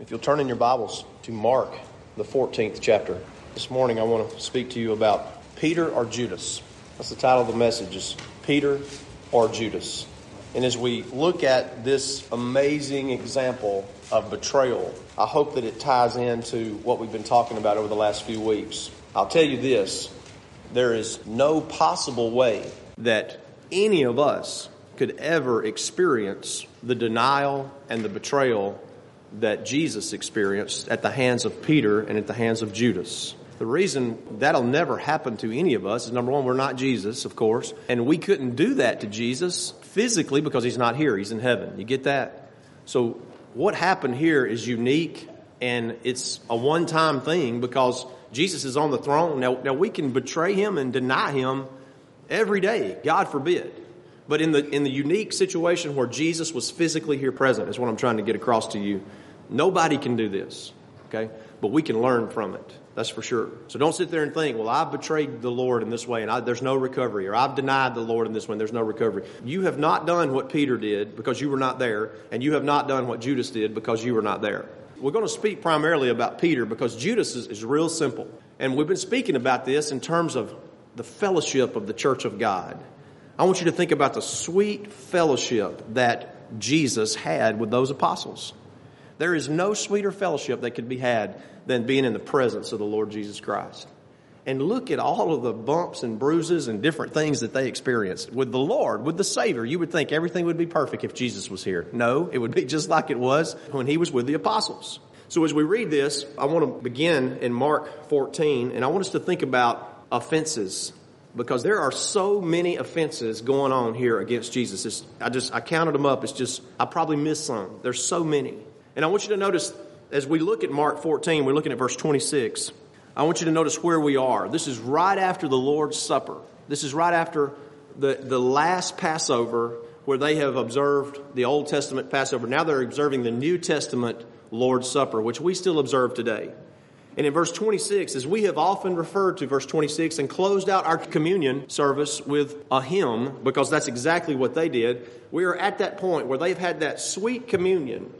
If you'll turn in your Bibles to Mark, the 14th chapter. This morning I want to speak to you about Peter or Judas. That's the title of the message is Peter or Judas. And as we look at this amazing example of betrayal, I hope that it ties into what we've been talking about over the last few weeks. I'll tell you this, there is no possible way that any of us could ever experience the denial and the betrayal that Jesus experienced at the hands of Peter and at the hands of Judas. The reason that'll never happen to any of us is number one, we're not Jesus, of course, and we couldn't do that to Jesus physically because he's not here, he's in heaven. You get that? So, what happened here is unique and it's a one time thing because Jesus is on the throne. Now, now, we can betray him and deny him every day, God forbid. But in the, in the unique situation where Jesus was physically here present, is what I'm trying to get across to you. Nobody can do this, okay? But we can learn from it. That's for sure. So don't sit there and think, well, I've betrayed the Lord in this way and I, there's no recovery, or I've denied the Lord in this way and there's no recovery. You have not done what Peter did because you were not there, and you have not done what Judas did because you were not there. We're going to speak primarily about Peter because Judas is, is real simple. And we've been speaking about this in terms of the fellowship of the church of God. I want you to think about the sweet fellowship that Jesus had with those apostles. There is no sweeter fellowship that could be had than being in the presence of the Lord Jesus Christ. And look at all of the bumps and bruises and different things that they experienced. With the Lord, with the Savior, you would think everything would be perfect if Jesus was here. No, it would be just like it was when he was with the apostles. So as we read this, I want to begin in Mark 14, and I want us to think about offenses because there are so many offenses going on here against Jesus. It's, I just I counted them up. It's just I probably missed some. There's so many, and I want you to notice as we look at Mark 14, we're looking at verse 26. I want you to notice where we are. This is right after the Lord's Supper. This is right after the, the last Passover where they have observed the Old Testament Passover. Now they're observing the New Testament Lord's Supper, which we still observe today. And in verse 26, as we have often referred to verse 26 and closed out our communion service with a hymn, because that's exactly what they did, we are at that point where they've had that sweet communion.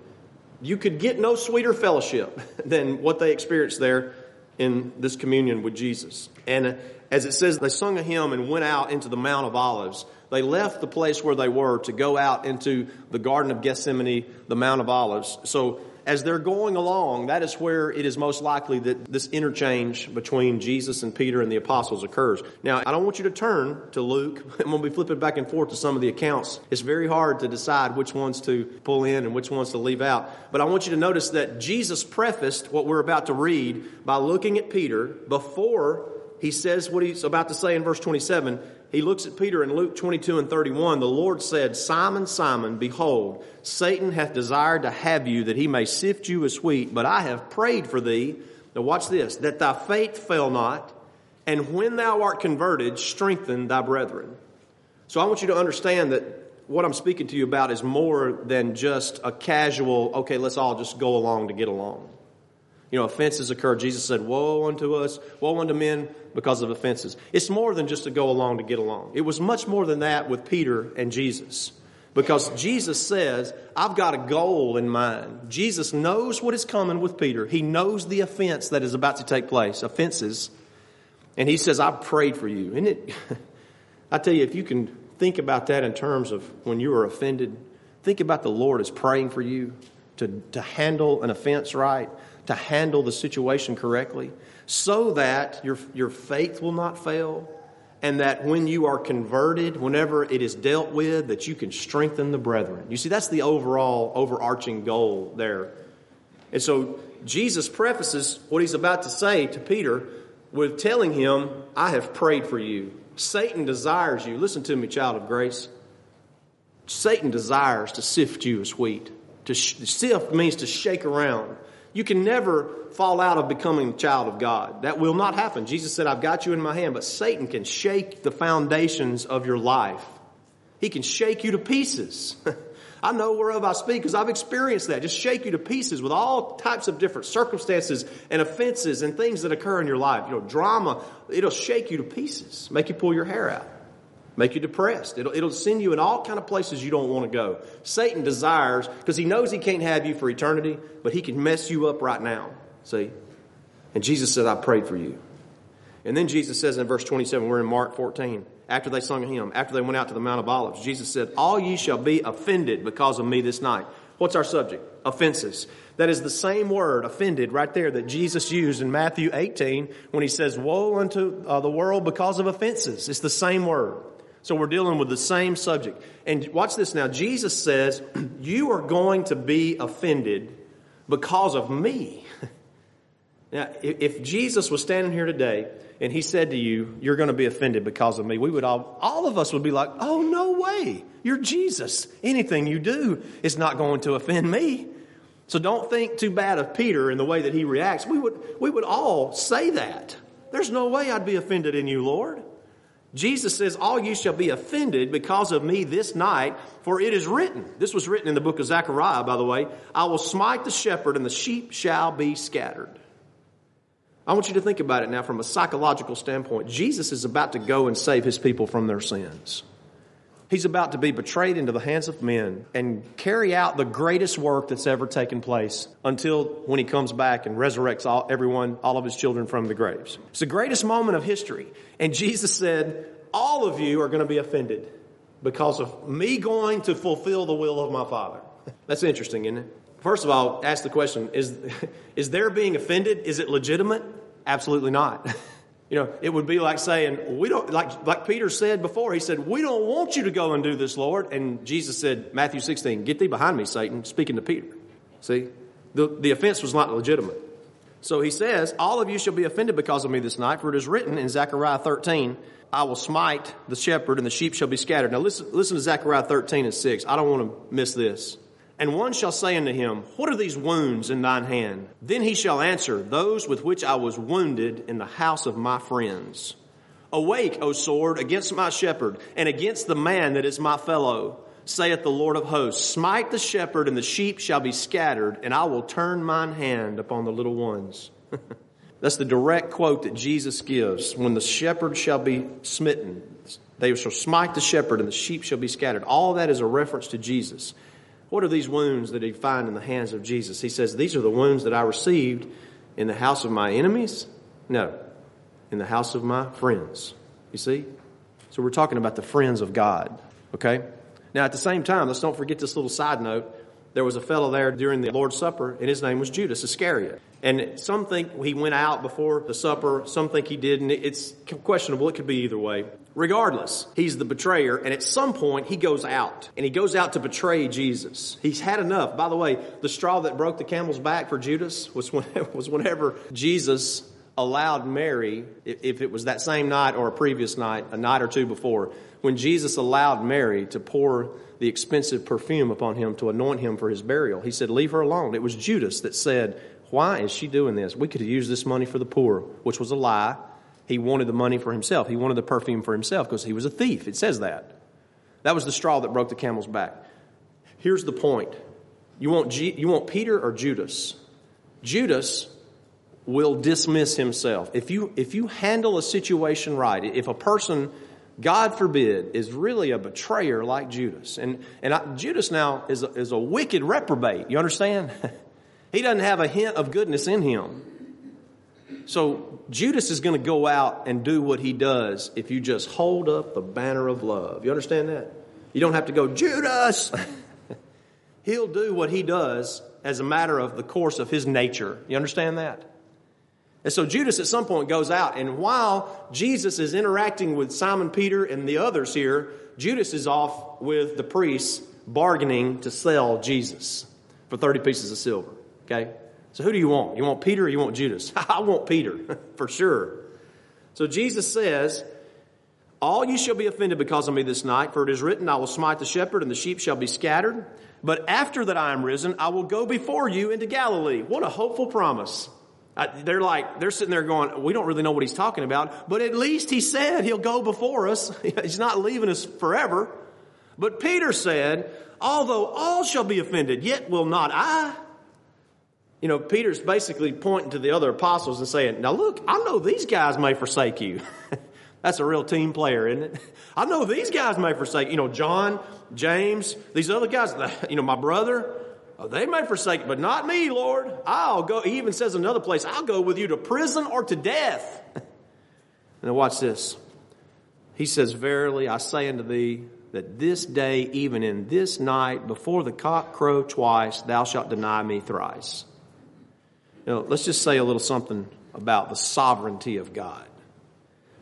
You could get no sweeter fellowship than what they experienced there in this communion with Jesus. And uh, as it says, they sung a hymn and went out into the Mount of Olives. They left the place where they were to go out into the Garden of Gethsemane, the Mount of Olives. So as they're going along, that is where it is most likely that this interchange between Jesus and Peter and the apostles occurs. Now, I don't want you to turn to Luke. I'm going to be flipping back and forth to some of the accounts. It's very hard to decide which ones to pull in and which ones to leave out. But I want you to notice that Jesus prefaced what we're about to read by looking at Peter before he says what he's about to say in verse 27 he looks at Peter in Luke 22 and 31. The Lord said, Simon, Simon, behold, Satan hath desired to have you that he may sift you as wheat, but I have prayed for thee. Now watch this, that thy faith fail not, and when thou art converted, strengthen thy brethren. So I want you to understand that what I'm speaking to you about is more than just a casual, okay, let's all just go along to get along. You know, offenses occur. Jesus said, Woe unto us, woe unto men because of offenses. It's more than just to go along to get along. It was much more than that with Peter and Jesus. Because Jesus says, I've got a goal in mind. Jesus knows what is coming with Peter. He knows the offense that is about to take place, offenses. And he says, I've prayed for you. And it, I tell you, if you can think about that in terms of when you are offended, think about the Lord as praying for you to, to handle an offense right, to handle the situation correctly so that your, your faith will not fail and that when you are converted, whenever it is dealt with, that you can strengthen the brethren. You see, that's the overall overarching goal there. And so Jesus prefaces what he's about to say to Peter with telling him, I have prayed for you. Satan desires you. Listen to me, child of grace. Satan desires to sift you as wheat. To sift means to shake around. You can never fall out of becoming a child of God. That will not happen. Jesus said, I've got you in my hand, but Satan can shake the foundations of your life. He can shake you to pieces. I know whereof I speak because I've experienced that. Just shake you to pieces with all types of different circumstances and offenses and things that occur in your life. You know, drama, it'll shake you to pieces, make you pull your hair out. Make you depressed. It'll, it'll send you in all kind of places you don't want to go. Satan desires, because he knows he can't have you for eternity, but he can mess you up right now. See? And Jesus said, I prayed for you. And then Jesus says in verse 27, we're in Mark 14, after they sung a hymn, after they went out to the Mount of Olives, Jesus said, All ye shall be offended because of me this night. What's our subject? Offenses. That is the same word, offended, right there that Jesus used in Matthew 18 when he says, Woe unto uh, the world because of offenses. It's the same word. So we're dealing with the same subject. And watch this now. Jesus says, You are going to be offended because of me. now, if Jesus was standing here today and he said to you, You're going to be offended because of me, we would all, all of us would be like, Oh, no way. You're Jesus. Anything you do is not going to offend me. So don't think too bad of Peter in the way that he reacts. We would, we would all say that. There's no way I'd be offended in you, Lord. Jesus says, All you shall be offended because of me this night, for it is written. This was written in the book of Zechariah, by the way. I will smite the shepherd, and the sheep shall be scattered. I want you to think about it now from a psychological standpoint. Jesus is about to go and save his people from their sins. He's about to be betrayed into the hands of men and carry out the greatest work that's ever taken place until when he comes back and resurrects all, everyone, all of his children from the graves. It's the greatest moment of history. And Jesus said, all of you are going to be offended because of me going to fulfill the will of my Father. That's interesting, isn't it? First of all, ask the question, is, is their being offended, is it legitimate? Absolutely not. You know, it would be like saying, we don't, like, like Peter said before, he said, we don't want you to go and do this, Lord. And Jesus said, Matthew 16, get thee behind me, Satan, speaking to Peter. See, the, the offense was not legitimate. So he says, all of you shall be offended because of me this night, for it is written in Zechariah 13, I will smite the shepherd and the sheep shall be scattered. Now listen, listen to Zechariah 13 and 6. I don't want to miss this. And one shall say unto him, What are these wounds in thine hand? Then he shall answer, Those with which I was wounded in the house of my friends. Awake, O sword, against my shepherd, and against the man that is my fellow, saith the Lord of hosts. Smite the shepherd, and the sheep shall be scattered, and I will turn mine hand upon the little ones. That's the direct quote that Jesus gives. When the shepherd shall be smitten, they shall smite the shepherd, and the sheep shall be scattered. All that is a reference to Jesus. What are these wounds that he find in the hands of Jesus? He says, These are the wounds that I received in the house of my enemies? No, in the house of my friends. You see? So we're talking about the friends of God. Okay? Now, at the same time, let's don't forget this little side note. There was a fellow there during the Lord's Supper, and his name was Judas Iscariot. And some think he went out before the supper, some think he didn't. It's questionable. It could be either way. Regardless, he's the betrayer, and at some point he goes out, and he goes out to betray Jesus. He's had enough. By the way, the straw that broke the camel's back for Judas was, when, was whenever Jesus allowed Mary, if it was that same night or a previous night, a night or two before, when Jesus allowed Mary to pour the expensive perfume upon him to anoint him for his burial, he said, Leave her alone. It was Judas that said, why is she doing this? We could have used this money for the poor, which was a lie. He wanted the money for himself. He wanted the perfume for himself because he was a thief. It says that. That was the straw that broke the camel's back. Here's the point. You want, G- you want Peter or Judas? Judas will dismiss himself. If you, if you handle a situation right, if a person, God forbid, is really a betrayer like Judas, and, and I, Judas now is a, is a wicked reprobate, you understand? He doesn't have a hint of goodness in him. So Judas is going to go out and do what he does if you just hold up the banner of love. You understand that? You don't have to go, Judas! He'll do what he does as a matter of the course of his nature. You understand that? And so Judas at some point goes out, and while Jesus is interacting with Simon Peter and the others here, Judas is off with the priests bargaining to sell Jesus for 30 pieces of silver. Okay? So who do you want? You want Peter or you want Judas? I want Peter, for sure. So Jesus says, All you shall be offended because of me this night, for it is written, I will smite the shepherd, and the sheep shall be scattered. But after that I am risen, I will go before you into Galilee. What a hopeful promise. They're like, they're sitting there going, we don't really know what he's talking about, but at least he said he'll go before us. he's not leaving us forever. But Peter said, although all shall be offended, yet will not I. You know, Peter's basically pointing to the other apostles and saying, Now look, I know these guys may forsake you. That's a real team player, isn't it? I know these guys may forsake, you know, John, James, these other guys, you know, my brother, Oh, they may forsake, but not me, Lord. I'll go. He even says another place, I'll go with you to prison or to death. And watch this. He says, Verily I say unto thee, that this day, even in this night, before the cock crow twice, thou shalt deny me thrice. You know, let's just say a little something about the sovereignty of God.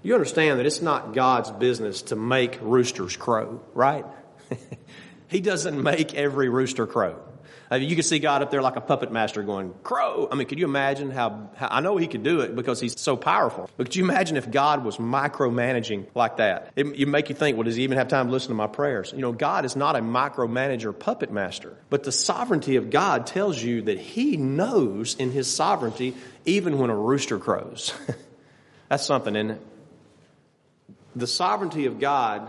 You understand that it's not God's business to make roosters crow, right? he doesn't make every rooster crow. I mean, you can see God up there like a puppet master going, crow. I mean, could you imagine how, how, I know he could do it because he's so powerful. But could you imagine if God was micromanaging like that? It, you make you think, well, does he even have time to listen to my prayers? You know, God is not a micromanager puppet master. But the sovereignty of God tells you that he knows in his sovereignty even when a rooster crows. That's something, isn't it? The sovereignty of God,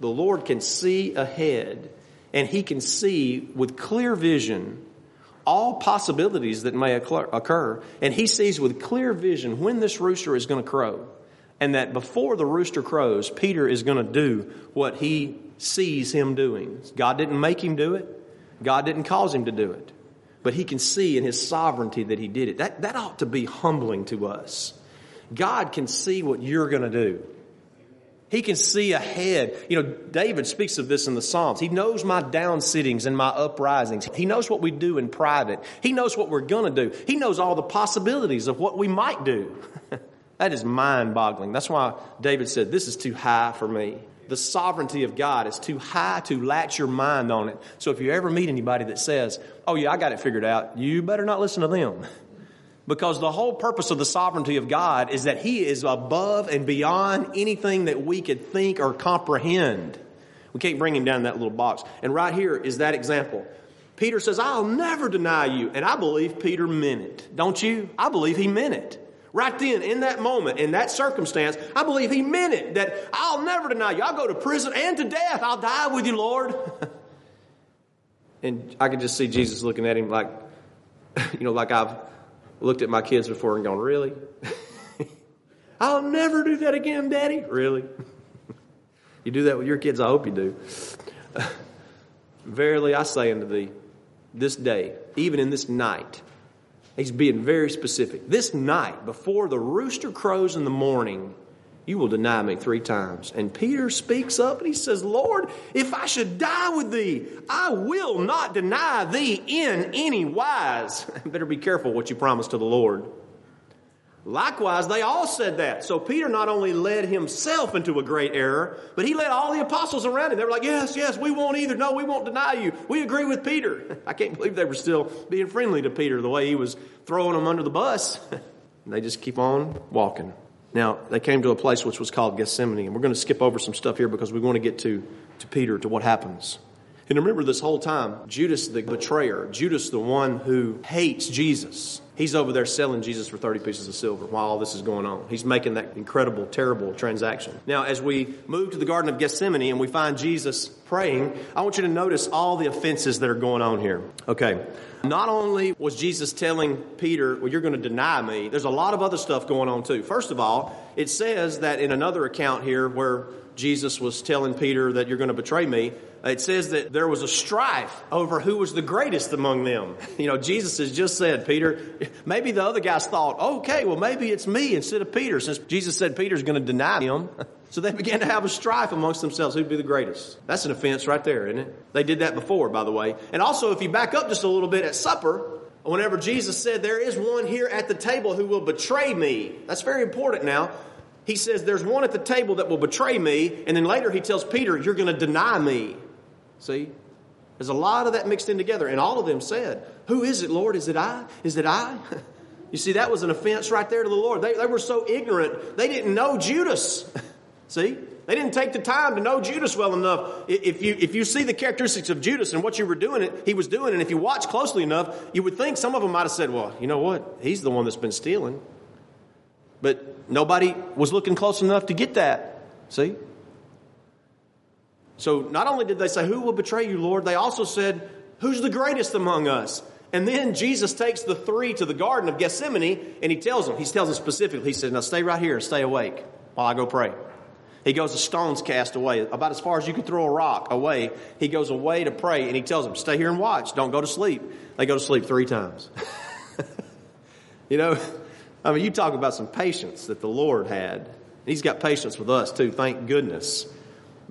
the Lord can see ahead and he can see with clear vision all possibilities that may occur. And he sees with clear vision when this rooster is going to crow. And that before the rooster crows, Peter is going to do what he sees him doing. God didn't make him do it. God didn't cause him to do it. But he can see in his sovereignty that he did it. That, that ought to be humbling to us. God can see what you're going to do. He can see ahead. You know, David speaks of this in the Psalms. He knows my down sittings and my uprisings. He knows what we do in private. He knows what we're going to do. He knows all the possibilities of what we might do. that is mind boggling. That's why David said, This is too high for me. The sovereignty of God is too high to latch your mind on it. So if you ever meet anybody that says, Oh, yeah, I got it figured out, you better not listen to them. Because the whole purpose of the sovereignty of God is that He is above and beyond anything that we could think or comprehend. We can't bring Him down in that little box. And right here is that example. Peter says, I'll never deny you. And I believe Peter meant it. Don't you? I believe he meant it. Right then, in that moment, in that circumstance, I believe he meant it that I'll never deny you. I'll go to prison and to death. I'll die with you, Lord. and I could just see Jesus looking at him like, you know, like I've looked at my kids before and gone, Really? I'll never do that again, Daddy. Really? you do that with your kids? I hope you do. Verily I say unto thee, this day, even in this night, he's being very specific. This night, before the rooster crows in the morning, you will deny me three times. And Peter speaks up and he says, Lord, if I should die with thee, I will not deny thee in any wise. Better be careful what you promise to the Lord. Likewise, they all said that. So Peter not only led himself into a great error, but he led all the apostles around him. They were like, yes, yes, we won't either. No, we won't deny you. We agree with Peter. I can't believe they were still being friendly to Peter the way he was throwing them under the bus. they just keep on walking. Now, they came to a place which was called Gethsemane, and we're going to skip over some stuff here because we want to get to, to Peter, to what happens. And remember this whole time, Judas the betrayer, Judas the one who hates Jesus, he's over there selling Jesus for 30 pieces of silver while all this is going on. He's making that incredible, terrible transaction. Now, as we move to the Garden of Gethsemane and we find Jesus praying, I want you to notice all the offenses that are going on here. Okay. Not only was Jesus telling Peter, well, you're going to deny me, there's a lot of other stuff going on too. First of all, it says that in another account here where Jesus was telling Peter that you're going to betray me, it says that there was a strife over who was the greatest among them. You know, Jesus has just said, Peter, maybe the other guys thought, okay, well, maybe it's me instead of Peter, since Jesus said Peter's going to deny him. So they began to have a strife amongst themselves who'd be the greatest. That's an offense right there, isn't it? They did that before, by the way. And also, if you back up just a little bit at supper, whenever Jesus said, There is one here at the table who will betray me, that's very important now. He says, There's one at the table that will betray me. And then later he tells Peter, You're going to deny me. See? There's a lot of that mixed in together. And all of them said, Who is it, Lord? Is it I? Is it I? you see, that was an offense right there to the Lord. They, they were so ignorant, they didn't know Judas. See? They didn't take the time to know Judas well enough. If you, if you see the characteristics of Judas and what you were doing, he was doing, and if you watch closely enough, you would think some of them might have said, well, you know what? He's the one that's been stealing. But nobody was looking close enough to get that. See? So not only did they say, Who will betray you, Lord? They also said, Who's the greatest among us? And then Jesus takes the three to the Garden of Gethsemane and he tells them, he tells them specifically, he says, Now stay right here, and stay awake. while I go pray. He goes a stone's cast away, about as far as you could throw a rock away. He goes away to pray and he tells them, stay here and watch. Don't go to sleep. They go to sleep three times. you know, I mean, you talk about some patience that the Lord had. He's got patience with us too, thank goodness.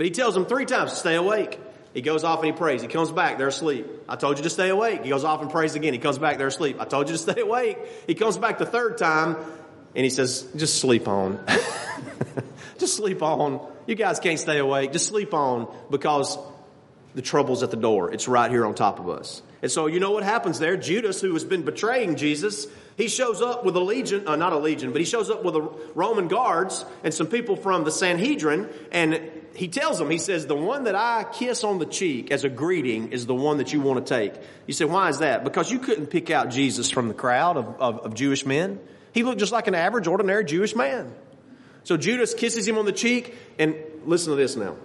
But he tells them three times stay awake. He goes off and he prays. He comes back, they're asleep. I told you to stay awake. He goes off and prays again. He comes back, they're asleep. I told you to stay awake. He comes back the third time and he says, just sleep on. just sleep on. You guys can't stay awake. Just sleep on because the trouble's at the door. It's right here on top of us. And so you know what happens there? Judas, who has been betraying Jesus, he shows up with a legion, uh, not a legion, but he shows up with the Roman guards and some people from the Sanhedrin, and he tells them, he says, the one that I kiss on the cheek as a greeting is the one that you want to take. You say, why is that? Because you couldn't pick out Jesus from the crowd of, of, of Jewish men. He looked just like an average, ordinary Jewish man. So Judas kisses him on the cheek, and listen to this now.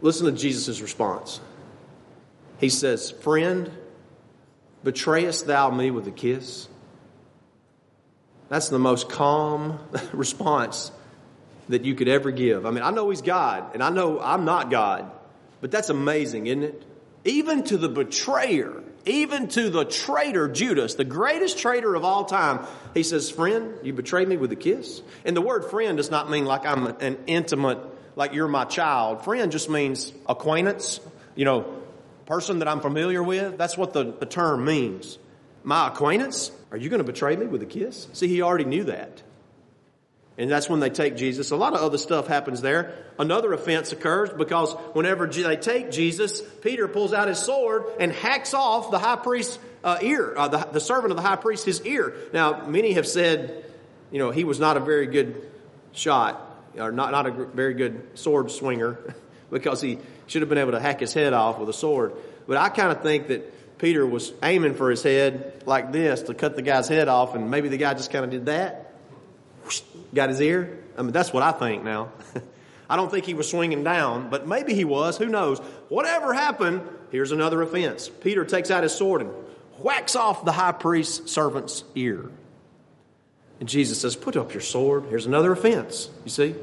Listen to Jesus' response. He says, Friend, betrayest thou me with a kiss? That's the most calm response that you could ever give. I mean, I know He's God, and I know I'm not God, but that's amazing, isn't it? Even to the betrayer, even to the traitor Judas, the greatest traitor of all time, he says, Friend, you betrayed me with a kiss. And the word friend does not mean like I'm an intimate, like you're my child. Friend just means acquaintance, you know, person that I'm familiar with. That's what the, the term means. My acquaintance? Are you going to betray me with a kiss? See, he already knew that. And that's when they take Jesus. A lot of other stuff happens there. Another offense occurs because whenever they take Jesus, Peter pulls out his sword and hacks off the high priest's uh, ear, uh, the, the servant of the high priest, his ear. Now, many have said, you know, he was not a very good shot, or not, not a very good sword swinger, because he should have been able to hack his head off with a sword. But I kind of think that Peter was aiming for his head like this to cut the guy's head off, and maybe the guy just kind of did that got his ear? I mean, that's what I think now. I don't think he was swinging down, but maybe he was. Who knows? Whatever happened, here's another offense. Peter takes out his sword and whacks off the high priest's servant's ear. And Jesus says, Put up your sword. Here's another offense. You see?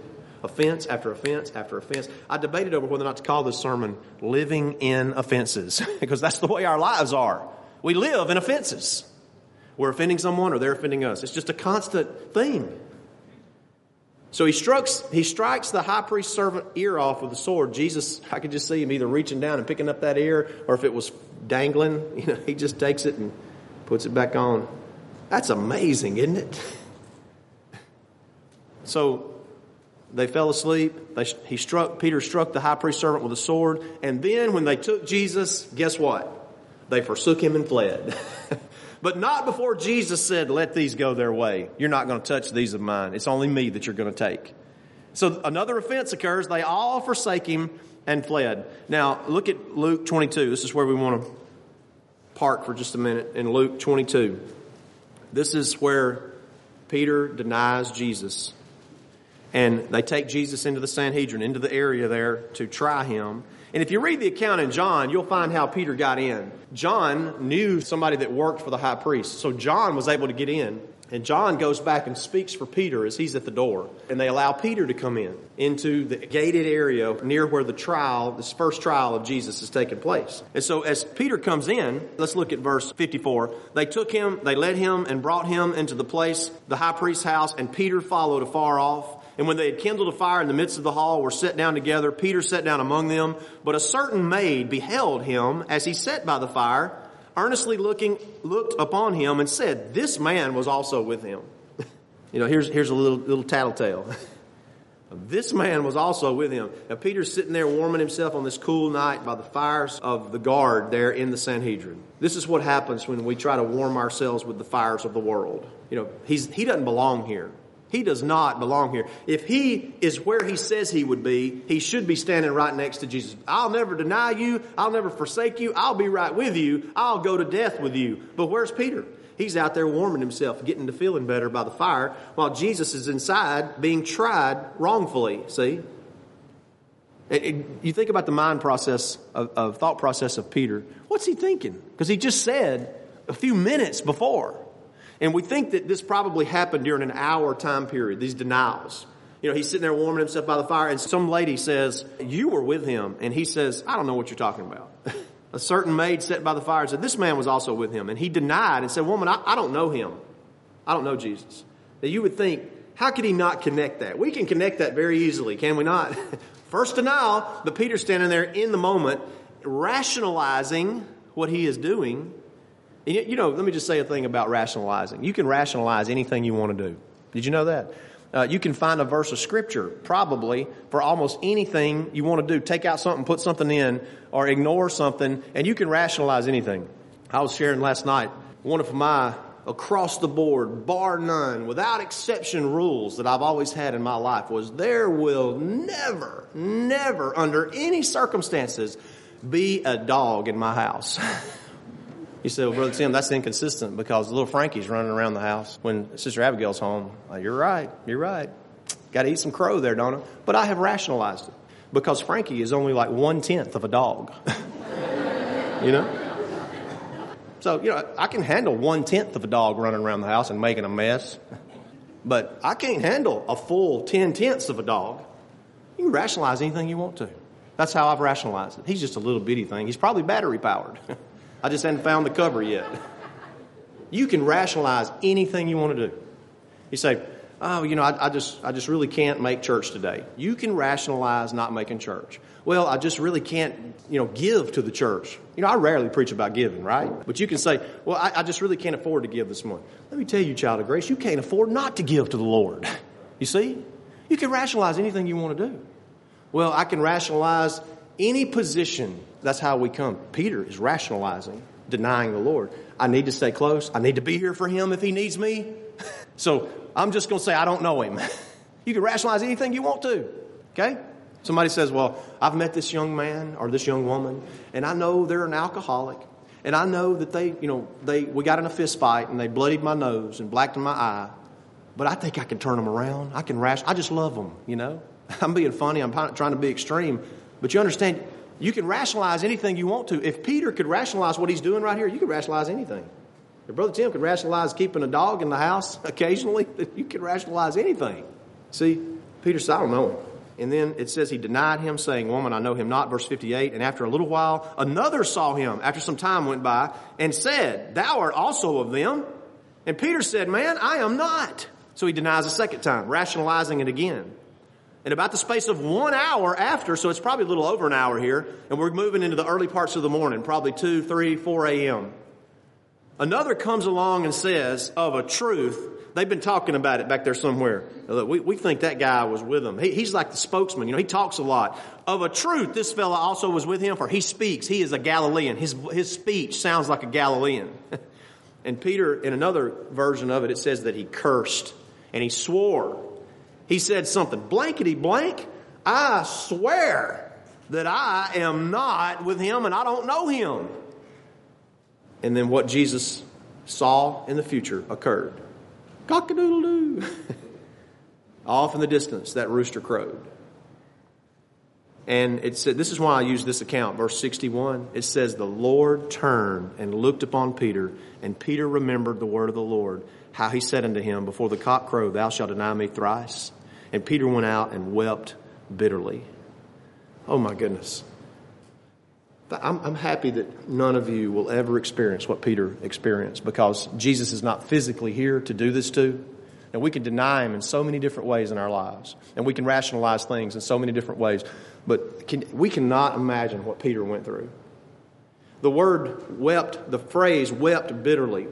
Offense after offense after offense. I debated over whether or not to call this sermon Living in Offenses, because that's the way our lives are. We live in offenses. We're offending someone or they're offending us. It's just a constant thing. So he strikes, he strikes the high priest's servant ear off with a sword. Jesus, I could just see him either reaching down and picking up that ear, or if it was dangling, you know, he just takes it and puts it back on. That's amazing, isn't it? So they fell asleep. They, he struck, Peter struck the high priest servant with a sword. And then when they took Jesus, guess what? They forsook him and fled. But not before Jesus said, let these go their way. You're not going to touch these of mine. It's only me that you're going to take. So another offense occurs. They all forsake him and fled. Now, look at Luke 22. This is where we want to park for just a minute in Luke 22. This is where Peter denies Jesus. And they take Jesus into the Sanhedrin, into the area there to try him. And if you read the account in John, you'll find how Peter got in. John knew somebody that worked for the high priest. So John was able to get in. And John goes back and speaks for Peter as he's at the door. And they allow Peter to come in into the gated area near where the trial, this first trial of Jesus is taking place. And so as Peter comes in, let's look at verse 54. They took him, they led him and brought him into the place, the high priest's house, and Peter followed afar off. And when they had kindled a fire in the midst of the hall, were set down together, Peter sat down among them. But a certain maid beheld him as he sat by the fire, earnestly looking, looked upon him and said, This man was also with him. you know, here's, here's a little, little tattletale. this man was also with him. Now Peter's sitting there warming himself on this cool night by the fires of the guard there in the Sanhedrin. This is what happens when we try to warm ourselves with the fires of the world. You know, he's, he doesn't belong here. He does not belong here. If he is where he says he would be, he should be standing right next to Jesus. I'll never deny you. I'll never forsake you. I'll be right with you. I'll go to death with you. But where's Peter? He's out there warming himself, getting to feeling better by the fire, while Jesus is inside being tried wrongfully. See? It, it, you think about the mind process of, of thought process of Peter. What's he thinking? Because he just said a few minutes before, And we think that this probably happened during an hour time period, these denials. You know, he's sitting there warming himself by the fire, and some lady says, You were with him. And he says, I don't know what you're talking about. a certain maid sat by the fire and said, This man was also with him. And he denied and said, Woman, I, I don't know him. I don't know Jesus. Now you would think, how could he not connect that? We can connect that very easily, can we not? First denial, but Peter's standing there in the moment, rationalizing what he is doing. You know, let me just say a thing about rationalizing. You can rationalize anything you want to do. Did you know that? Uh, you can find a verse of scripture probably for almost anything you want to do. Take out something, put something in, or ignore something, and you can rationalize anything. I was sharing last night one of my across the board, bar none, without exception rules that I've always had in my life was there will never, never, under any circumstances, be a dog in my house. You say, well, Brother Tim, that's inconsistent because little Frankie's running around the house when Sister Abigail's home. Uh, you're right. You're right. Got to eat some crow there, don't I? But I have rationalized it because Frankie is only like one tenth of a dog. you know? So, you know, I can handle one tenth of a dog running around the house and making a mess. But I can't handle a full ten tenths of a dog. You can rationalize anything you want to. That's how I've rationalized it. He's just a little bitty thing. He's probably battery powered. I just hadn't found the cover yet. You can rationalize anything you want to do. You say, oh, you know, I, I, just, I just really can't make church today. You can rationalize not making church. Well, I just really can't, you know, give to the church. You know, I rarely preach about giving, right? But you can say, well, I, I just really can't afford to give this month. Let me tell you, child of grace, you can't afford not to give to the Lord. You see? You can rationalize anything you want to do. Well, I can rationalize any position that's how we come. Peter is rationalizing, denying the Lord. I need to stay close. I need to be here for him if he needs me. so I'm just going to say, I don't know him. you can rationalize anything you want to. Okay? Somebody says, Well, I've met this young man or this young woman, and I know they're an alcoholic. And I know that they, you know, they, we got in a fist fight and they bloodied my nose and blacked my eye. But I think I can turn them around. I can rash. I just love them, you know. I'm being funny. I'm trying to be extreme. But you understand, you can rationalize anything you want to. If Peter could rationalize what he's doing right here, you could rationalize anything. If Brother Tim could rationalize keeping a dog in the house occasionally, you can rationalize anything. See, Peter said, I don't know him. And then it says he denied him, saying, Woman, I know him not. Verse 58. And after a little while, another saw him after some time went by and said, Thou art also of them. And Peter said, Man, I am not. So he denies a second time, rationalizing it again. About the space of one hour after, so it's probably a little over an hour here, and we're moving into the early parts of the morning, probably 2, 3, 4 a.m. Another comes along and says, of a truth, they've been talking about it back there somewhere. We, think that guy was with. He, he's like the spokesman, you know, he talks a lot. Of a truth, this fellow also was with him, for he speaks. He is a Galilean. His, his speech sounds like a Galilean. and Peter, in another version of it, it says that he cursed and he swore he said something blankety blank. I swear that I am not with him and I don't know him. And then what Jesus saw in the future occurred. Cock a doodle doo. Off in the distance, that rooster crowed. And it said, this is why I use this account, verse 61. It says, The Lord turned and looked upon Peter, and Peter remembered the word of the Lord, how he said unto him, Before the cock crow, thou shalt deny me thrice. And Peter went out and wept bitterly. Oh my goodness. I'm, I'm, happy that none of you will ever experience what Peter experienced because Jesus is not physically here to do this to. And we can deny him in so many different ways in our lives. And we can rationalize things in so many different ways. But can, we cannot imagine what Peter went through. The word wept, the phrase wept bitterly,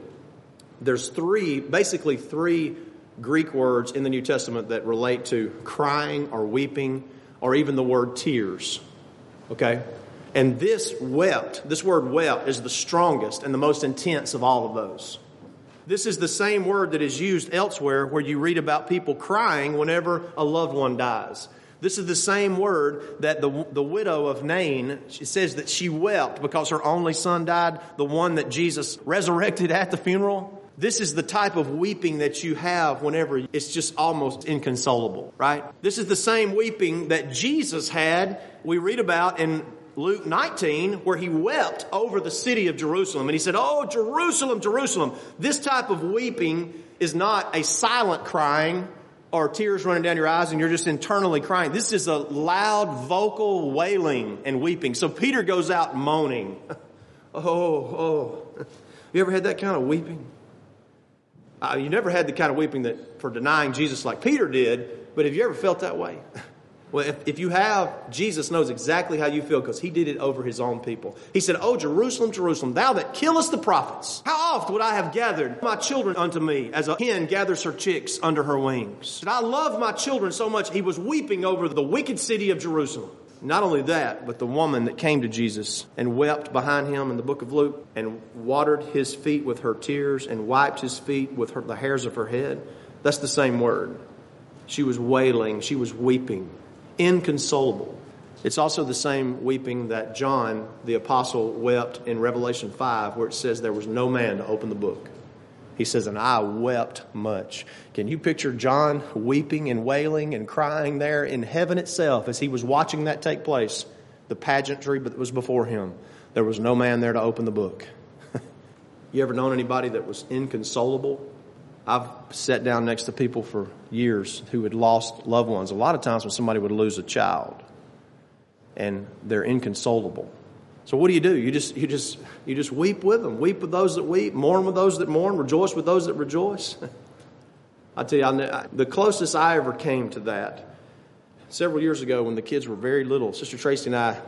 there's three, basically three Greek words in the New Testament that relate to crying or weeping or even the word tears. Okay? And this wept, this word wept, is the strongest and the most intense of all of those. This is the same word that is used elsewhere where you read about people crying whenever a loved one dies. This is the same word that the, the widow of Nain, she says that she wept because her only son died, the one that Jesus resurrected at the funeral. This is the type of weeping that you have whenever it's just almost inconsolable, right? This is the same weeping that Jesus had, we read about in Luke 19 where he wept over the city of Jerusalem. And he said, Oh, Jerusalem, Jerusalem. This type of weeping is not a silent crying or tears running down your eyes and you're just internally crying. This is a loud vocal wailing and weeping. So Peter goes out moaning. Oh, oh. You ever had that kind of weeping? Uh, you never had the kind of weeping that for denying Jesus like Peter did, but have you ever felt that way? Well, if, if you have, Jesus knows exactly how you feel because he did it over his own people. He said, Oh, Jerusalem, Jerusalem, thou that killest the prophets, how oft would I have gathered my children unto me as a hen gathers her chicks under her wings? And I love my children so much, he was weeping over the wicked city of Jerusalem. Not only that, but the woman that came to Jesus and wept behind him in the book of Luke and watered his feet with her tears and wiped his feet with her, the hairs of her head. That's the same word. She was wailing, she was weeping inconsolable. It's also the same weeping that John, the apostle, wept in Revelation 5, where it says there was no man to open the book. He says, and I wept much. Can you picture John weeping and wailing and crying there in heaven itself as he was watching that take place? The pageantry that was before him. There was no man there to open the book. you ever known anybody that was inconsolable? I've sat down next to people for years who had lost loved ones. A lot of times when somebody would lose a child and they're inconsolable. So what do you do? You just you just you just weep with them. Weep with those that weep, mourn with those that mourn, rejoice with those that rejoice. I tell you, I, the closest I ever came to that several years ago when the kids were very little. Sister Tracy and I,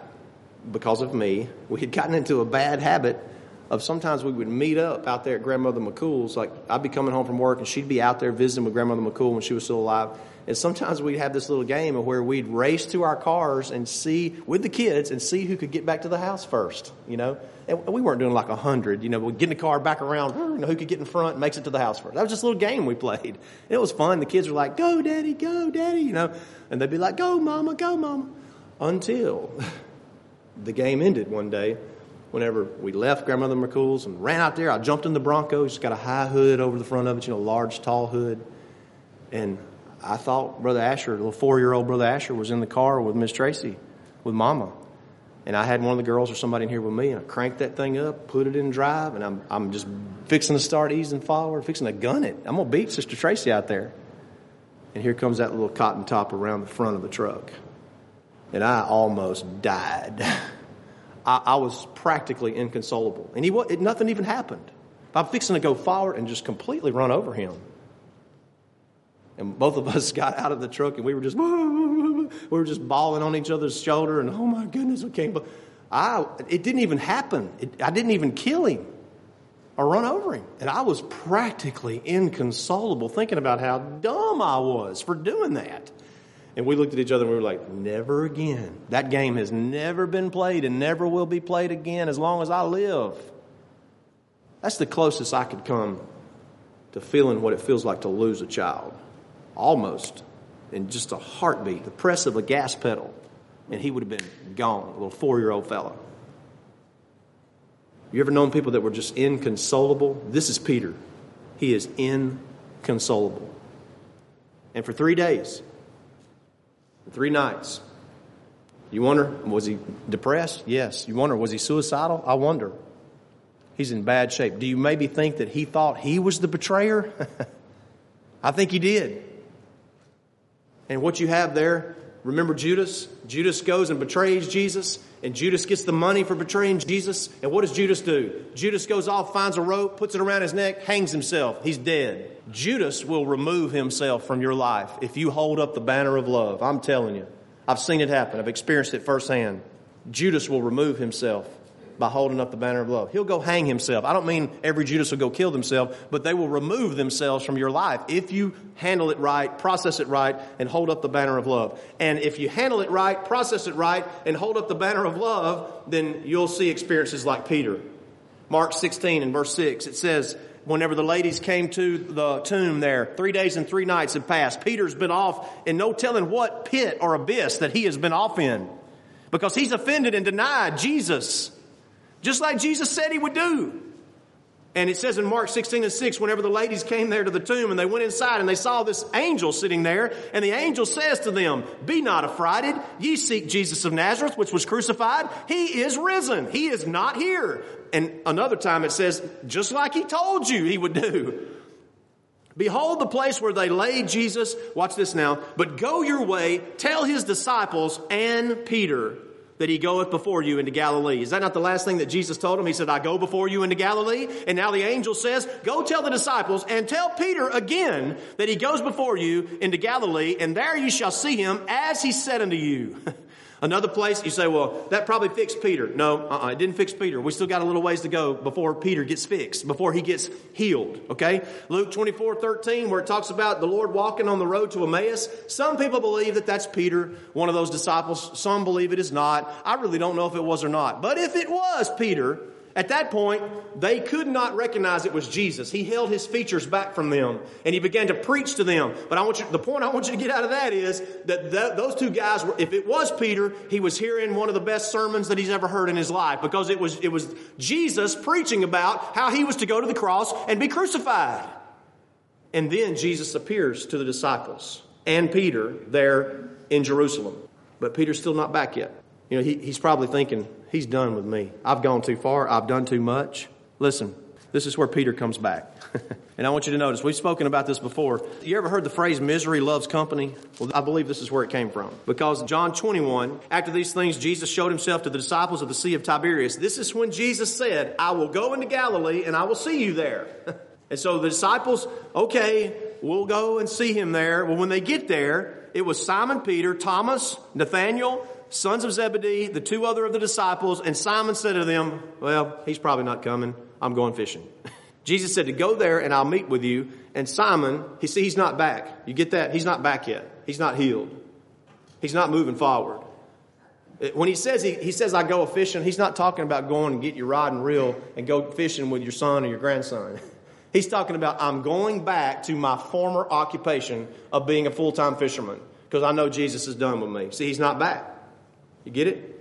because of me, we had gotten into a bad habit of sometimes we would meet up out there at Grandmother McCool's. Like I'd be coming home from work and she'd be out there visiting with Grandmother McCool when she was still alive. And sometimes we'd have this little game of where we'd race to our cars and see with the kids and see who could get back to the house first. You know, and we weren't doing like a hundred. You know, we'd get in the car back around. You know, who could get in front and makes it to the house first. That was just a little game we played. It was fun. The kids were like, "Go, daddy, go, daddy," you know, and they'd be like, "Go, mama, go, mama," until the game ended one day whenever we left Grandmother McCool's and ran out there. I jumped in the Bronco. It's got a high hood over the front of it, you know, large, tall hood. And I thought Brother Asher, little four year old Brother Asher, was in the car with Miss Tracy, with Mama. And I had one of the girls or somebody in here with me, and I cranked that thing up, put it in drive, and I'm, I'm just fixing to start easing forward, fixing to gun it. I'm to beat Sister Tracy out there. And here comes that little cotton top around the front of the truck. And I almost died. I, I was practically inconsolable. And he, nothing even happened. I'm fixing to go forward and just completely run over him. And both of us got out of the truck and we were just, we were just bawling on each other's shoulder and oh my goodness, we came. I, it didn't even happen. It, I didn't even kill him or run over him. And I was practically inconsolable thinking about how dumb I was for doing that. And we looked at each other and we were like, never again. That game has never been played and never will be played again as long as I live. That's the closest I could come to feeling what it feels like to lose a child. Almost in just a heartbeat, the press of a gas pedal, and he would have been gone, a little four year old fellow. You ever known people that were just inconsolable? This is Peter. He is inconsolable. And for three days, three nights. You wonder, was he depressed? Yes. You wonder, was he suicidal? I wonder. He's in bad shape. Do you maybe think that he thought he was the betrayer? I think he did. And what you have there, remember Judas? Judas goes and betrays Jesus, and Judas gets the money for betraying Jesus. And what does Judas do? Judas goes off, finds a rope, puts it around his neck, hangs himself. He's dead. Judas will remove himself from your life if you hold up the banner of love. I'm telling you. I've seen it happen. I've experienced it firsthand. Judas will remove himself by holding up the banner of love. He'll go hang himself. I don't mean every Judas will go kill themselves, but they will remove themselves from your life if you handle it right, process it right, and hold up the banner of love. And if you handle it right, process it right, and hold up the banner of love, then you'll see experiences like Peter. Mark 16 and verse 6, it says, whenever the ladies came to the tomb there, three days and three nights had passed. Peter's been off in no telling what pit or abyss that he has been off in because he's offended and denied Jesus, just like Jesus said he would do. And it says in Mark 16 and 6, whenever the ladies came there to the tomb and they went inside and they saw this angel sitting there, and the angel says to them, Be not affrighted. Ye seek Jesus of Nazareth, which was crucified. He is risen. He is not here. And another time it says, just like he told you he would do. Behold the place where they laid Jesus. Watch this now. But go your way, tell his disciples and Peter that he goeth before you into Galilee. Is that not the last thing that Jesus told him? He said, I go before you into Galilee. And now the angel says, go tell the disciples and tell Peter again that he goes before you into Galilee and there you shall see him as he said unto you. Another place, you say, well, that probably fixed Peter. No, uh-uh, it didn't fix Peter. We still got a little ways to go before Peter gets fixed, before he gets healed, okay? Luke 24, 13, where it talks about the Lord walking on the road to Emmaus. Some people believe that that's Peter, one of those disciples. Some believe it is not. I really don't know if it was or not. But if it was Peter, at that point, they could not recognize it was Jesus. He held his features back from them and he began to preach to them. But I want you, the point I want you to get out of that is that those two guys were, if it was Peter, he was hearing one of the best sermons that he's ever heard in his life because it was, it was Jesus preaching about how he was to go to the cross and be crucified. And then Jesus appears to the disciples and Peter there in Jerusalem. But Peter's still not back yet. You know, he, he's probably thinking, he's done with me. I've gone too far. I've done too much. Listen, this is where Peter comes back. and I want you to notice, we've spoken about this before. You ever heard the phrase misery loves company? Well, I believe this is where it came from. Because John 21, after these things, Jesus showed himself to the disciples of the Sea of Tiberias. This is when Jesus said, I will go into Galilee and I will see you there. and so the disciples, okay, we'll go and see him there. Well, when they get there, it was Simon Peter, Thomas, Nathaniel, sons of Zebedee, the two other of the disciples, and Simon said to them, Well, he's probably not coming. I'm going fishing. Jesus said to go there and I'll meet with you. And Simon, he see he's not back. You get that? He's not back yet. He's not healed. He's not moving forward. Uh, when he says he, he says I go fishing, he's not talking about going and get your rod and reel and go fishing with your son or your grandson. He's talking about I'm going back to my former occupation of being a full time fisherman because I know Jesus is done with me. See, he's not back. You get it?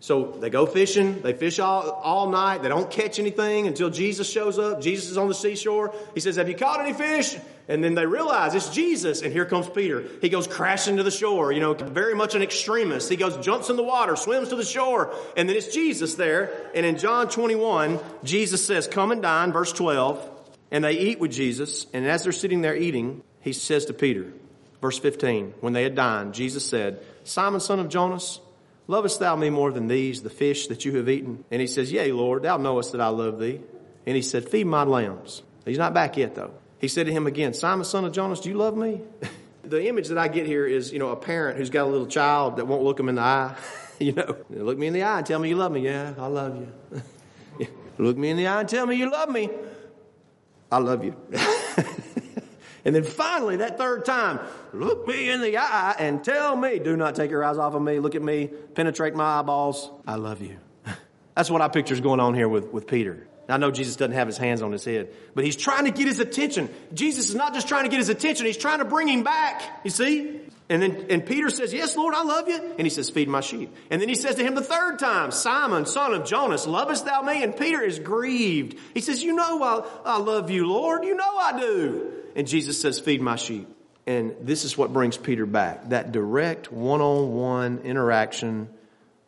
So they go fishing. They fish all, all night. They don't catch anything until Jesus shows up. Jesus is on the seashore. He says, Have you caught any fish? And then they realize it's Jesus. And here comes Peter. He goes crashing to the shore, you know, very much an extremist. He goes, jumps in the water, swims to the shore. And then it's Jesus there. And in John 21, Jesus says, Come and dine, verse 12. And they eat with Jesus. And as they're sitting there eating, he says to Peter, verse 15, When they had dined, Jesus said, Simon, son of Jonas, lovest thou me more than these, the fish that you have eaten? And he says, Yea, Lord, thou knowest that I love thee. And he said, Feed my lambs. He's not back yet, though. He said to him again, Simon, son of Jonas, do you love me? the image that I get here is, you know, a parent who's got a little child that won't look him in the eye. you know, look me in the eye and tell me you love me. Yeah, I love you. look me in the eye and tell me you love me. I love you. And then finally, that third time, look me in the eye and tell me, do not take your eyes off of me. Look at me, penetrate my eyeballs. I love you. That's what I picture is going on here with, with Peter. I know Jesus doesn't have his hands on his head, but he's trying to get his attention. Jesus is not just trying to get his attention, he's trying to bring him back. You see? And then, and Peter says, yes, Lord, I love you. And he says, feed my sheep. And then he says to him the third time, Simon, son of Jonas, lovest thou me? And Peter is grieved. He says, you know I, I love you, Lord. You know I do and Jesus says, Feed my sheep. And this is what brings Peter back that direct one on one interaction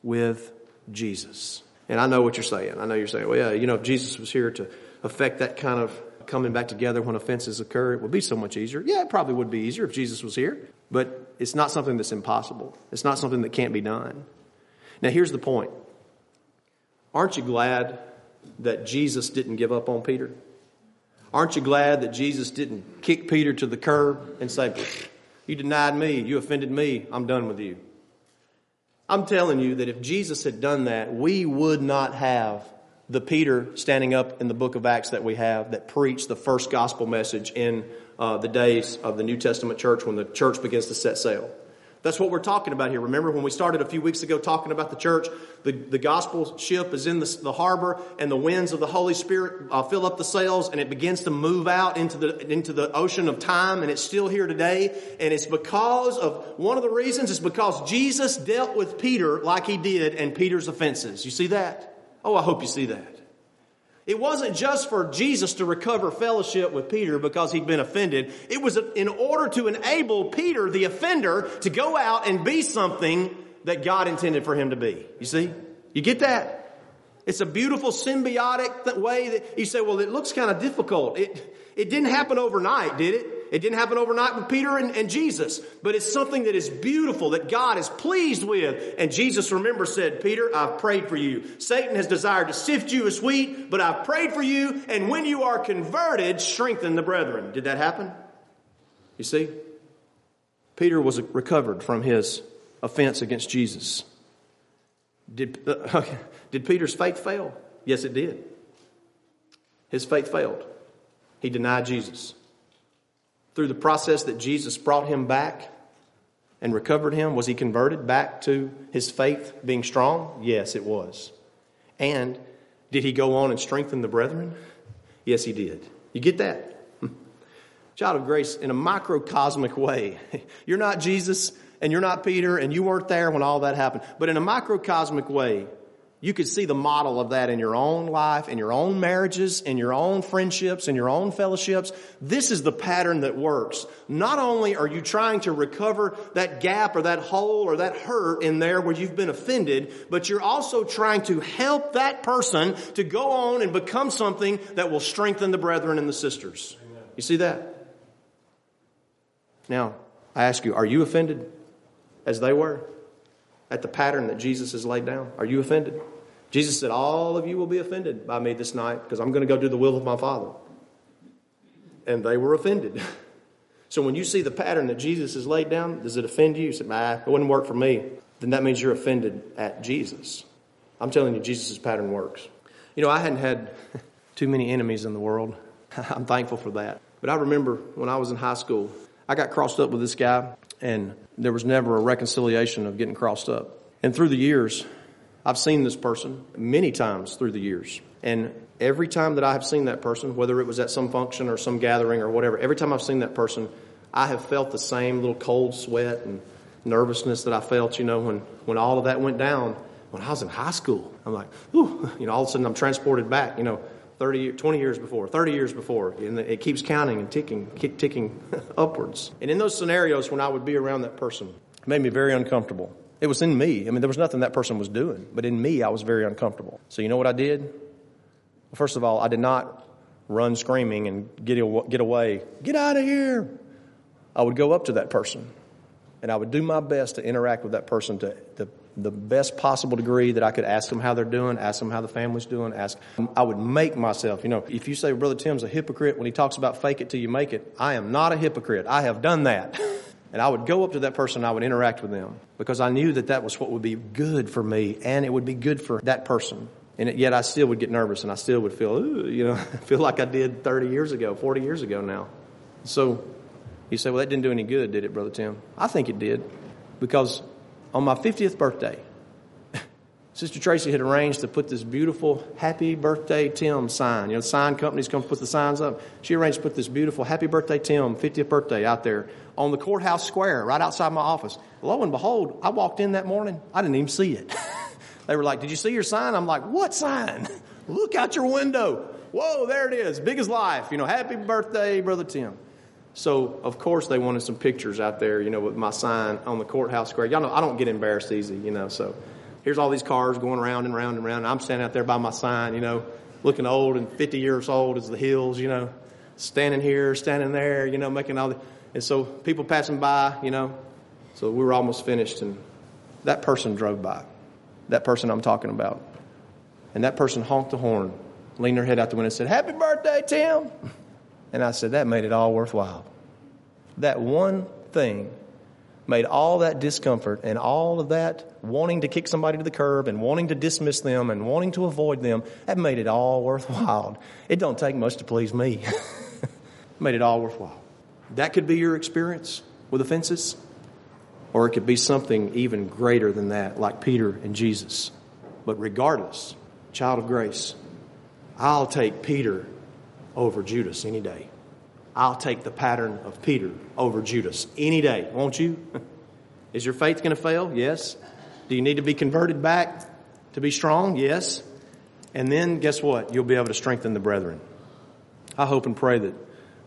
with Jesus. And I know what you're saying. I know you're saying, well, yeah, you know, if Jesus was here to affect that kind of coming back together when offenses occur, it would be so much easier. Yeah, it probably would be easier if Jesus was here, but it's not something that's impossible. It's not something that can't be done. Now, here's the point. Aren't you glad that Jesus didn't give up on Peter? Aren't you glad that Jesus didn't kick Peter to the curb and say, You denied me, you offended me, I'm done with you? I'm telling you that if Jesus had done that, we would not have the Peter standing up in the book of Acts that we have that preached the first gospel message in uh, the days of the New Testament church when the church begins to set sail. That's what we're talking about here. Remember when we started a few weeks ago talking about the church? The, the gospel ship is in the, the harbor and the winds of the Holy Spirit uh, fill up the sails and it begins to move out into the, into the ocean of time and it's still here today. And it's because of, one of the reasons is because Jesus dealt with Peter like he did and Peter's offenses. You see that? Oh, I hope you see that. It wasn't just for Jesus to recover fellowship with Peter because he'd been offended. It was in order to enable Peter, the offender, to go out and be something that God intended for him to be. You see? You get that? It's a beautiful symbiotic way that you say, well, it looks kind of difficult. It, it didn't happen overnight, did it? It didn't happen overnight with Peter and, and, Jesus, but it's something that is beautiful that God is pleased with. And Jesus, remember, said, Peter, I've prayed for you. Satan has desired to sift you as wheat, but I've prayed for you. And when you are converted, strengthen the brethren. Did that happen? You see? Peter was recovered from his offense against Jesus. Did, uh, did Peter's faith fail? Yes, it did. His faith failed. He denied Jesus through the process that Jesus brought him back and recovered him? Was he converted back to his faith being strong? Yes, it was. And did he go on and strengthen the brethren? Yes, he did. You get that? Child of grace, in a microcosmic way, you're not Jesus and you're not Peter and you weren't there when all that happened, but in a microcosmic way, you could see the model of that in your own life, in your own marriages, in your own friendships, in your own fellowships. This is the pattern that works. Not only are you trying to recover that gap or that hole or that hurt in there where you've been offended, but you're also trying to help that person to go on and become something that will strengthen the brethren and the sisters. You see that? Now, I ask you, are you offended as they were? At the pattern that Jesus has laid down? Are you offended? Jesus said, All of you will be offended by me this night because I'm going to go do the will of my Father. And they were offended. So when you see the pattern that Jesus has laid down, does it offend you? You say, it wouldn't work for me. Then that means you're offended at Jesus. I'm telling you, Jesus' pattern works. You know, I hadn't had too many enemies in the world. I'm thankful for that. But I remember when I was in high school, I got crossed up with this guy, and there was never a reconciliation of getting crossed up. And through the years, I've seen this person many times through the years. And every time that I have seen that person, whether it was at some function or some gathering or whatever, every time I've seen that person, I have felt the same little cold sweat and nervousness that I felt, you know, when, when all of that went down when I was in high school. I'm like, ooh, you know, all of a sudden I'm transported back, you know, 30, 20 years before, 30 years before, and it keeps counting and ticking, ticking upwards. And in those scenarios, when I would be around that person, it made me very uncomfortable. It was in me. I mean, there was nothing that person was doing, but in me, I was very uncomfortable. So, you know what I did? Well, first of all, I did not run screaming and get, get away. Get out of here. I would go up to that person and I would do my best to interact with that person to, to the best possible degree that I could ask them how they're doing, ask them how the family's doing, ask. I would make myself, you know, if you say Brother Tim's a hypocrite when he talks about fake it till you make it, I am not a hypocrite. I have done that. And I would go up to that person, I would interact with them because I knew that that was what would be good for me and it would be good for that person. And yet I still would get nervous and I still would feel, you know, feel like I did 30 years ago, 40 years ago now. So you say, well, that didn't do any good, did it, Brother Tim? I think it did because on my 50th birthday, Sister Tracy had arranged to put this beautiful Happy Birthday Tim sign. You know, sign companies come put the signs up. She arranged to put this beautiful Happy Birthday Tim 50th birthday out there on the courthouse square right outside my office. Lo and behold, I walked in that morning. I didn't even see it. they were like, Did you see your sign? I'm like, What sign? Look out your window. Whoa, there it is. Big as life. You know, happy birthday, Brother Tim. So, of course, they wanted some pictures out there, you know, with my sign on the courthouse square. Y'all know I don't get embarrassed easy, you know, so here's all these cars going around and around and around. And I'm standing out there by my sign, you know, looking old and 50 years old as the hills, you know, standing here, standing there, you know, making all the. And so people passing by, you know, so we were almost finished, and that person drove by. That person I'm talking about. And that person honked the horn, leaned their head out the window, and said, Happy birthday, Tim. And I said, That made it all worthwhile. That one thing made all that discomfort and all of that wanting to kick somebody to the curb and wanting to dismiss them and wanting to avoid them, that made it all worthwhile. It don't take much to please me. made it all worthwhile. That could be your experience with offenses, or it could be something even greater than that, like Peter and Jesus. But regardless, child of grace, I'll take Peter over Judas any day. I'll take the pattern of Peter over Judas any day, won't you? Is your faith going to fail? Yes. Do you need to be converted back to be strong? Yes. And then guess what? You'll be able to strengthen the brethren. I hope and pray that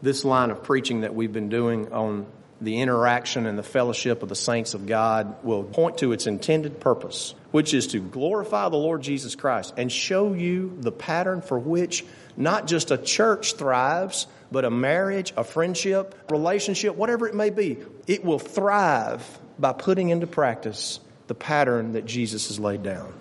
this line of preaching that we've been doing on the interaction and the fellowship of the saints of God will point to its intended purpose, which is to glorify the Lord Jesus Christ and show you the pattern for which not just a church thrives, but a marriage, a friendship, relationship, whatever it may be, it will thrive by putting into practice the pattern that Jesus has laid down.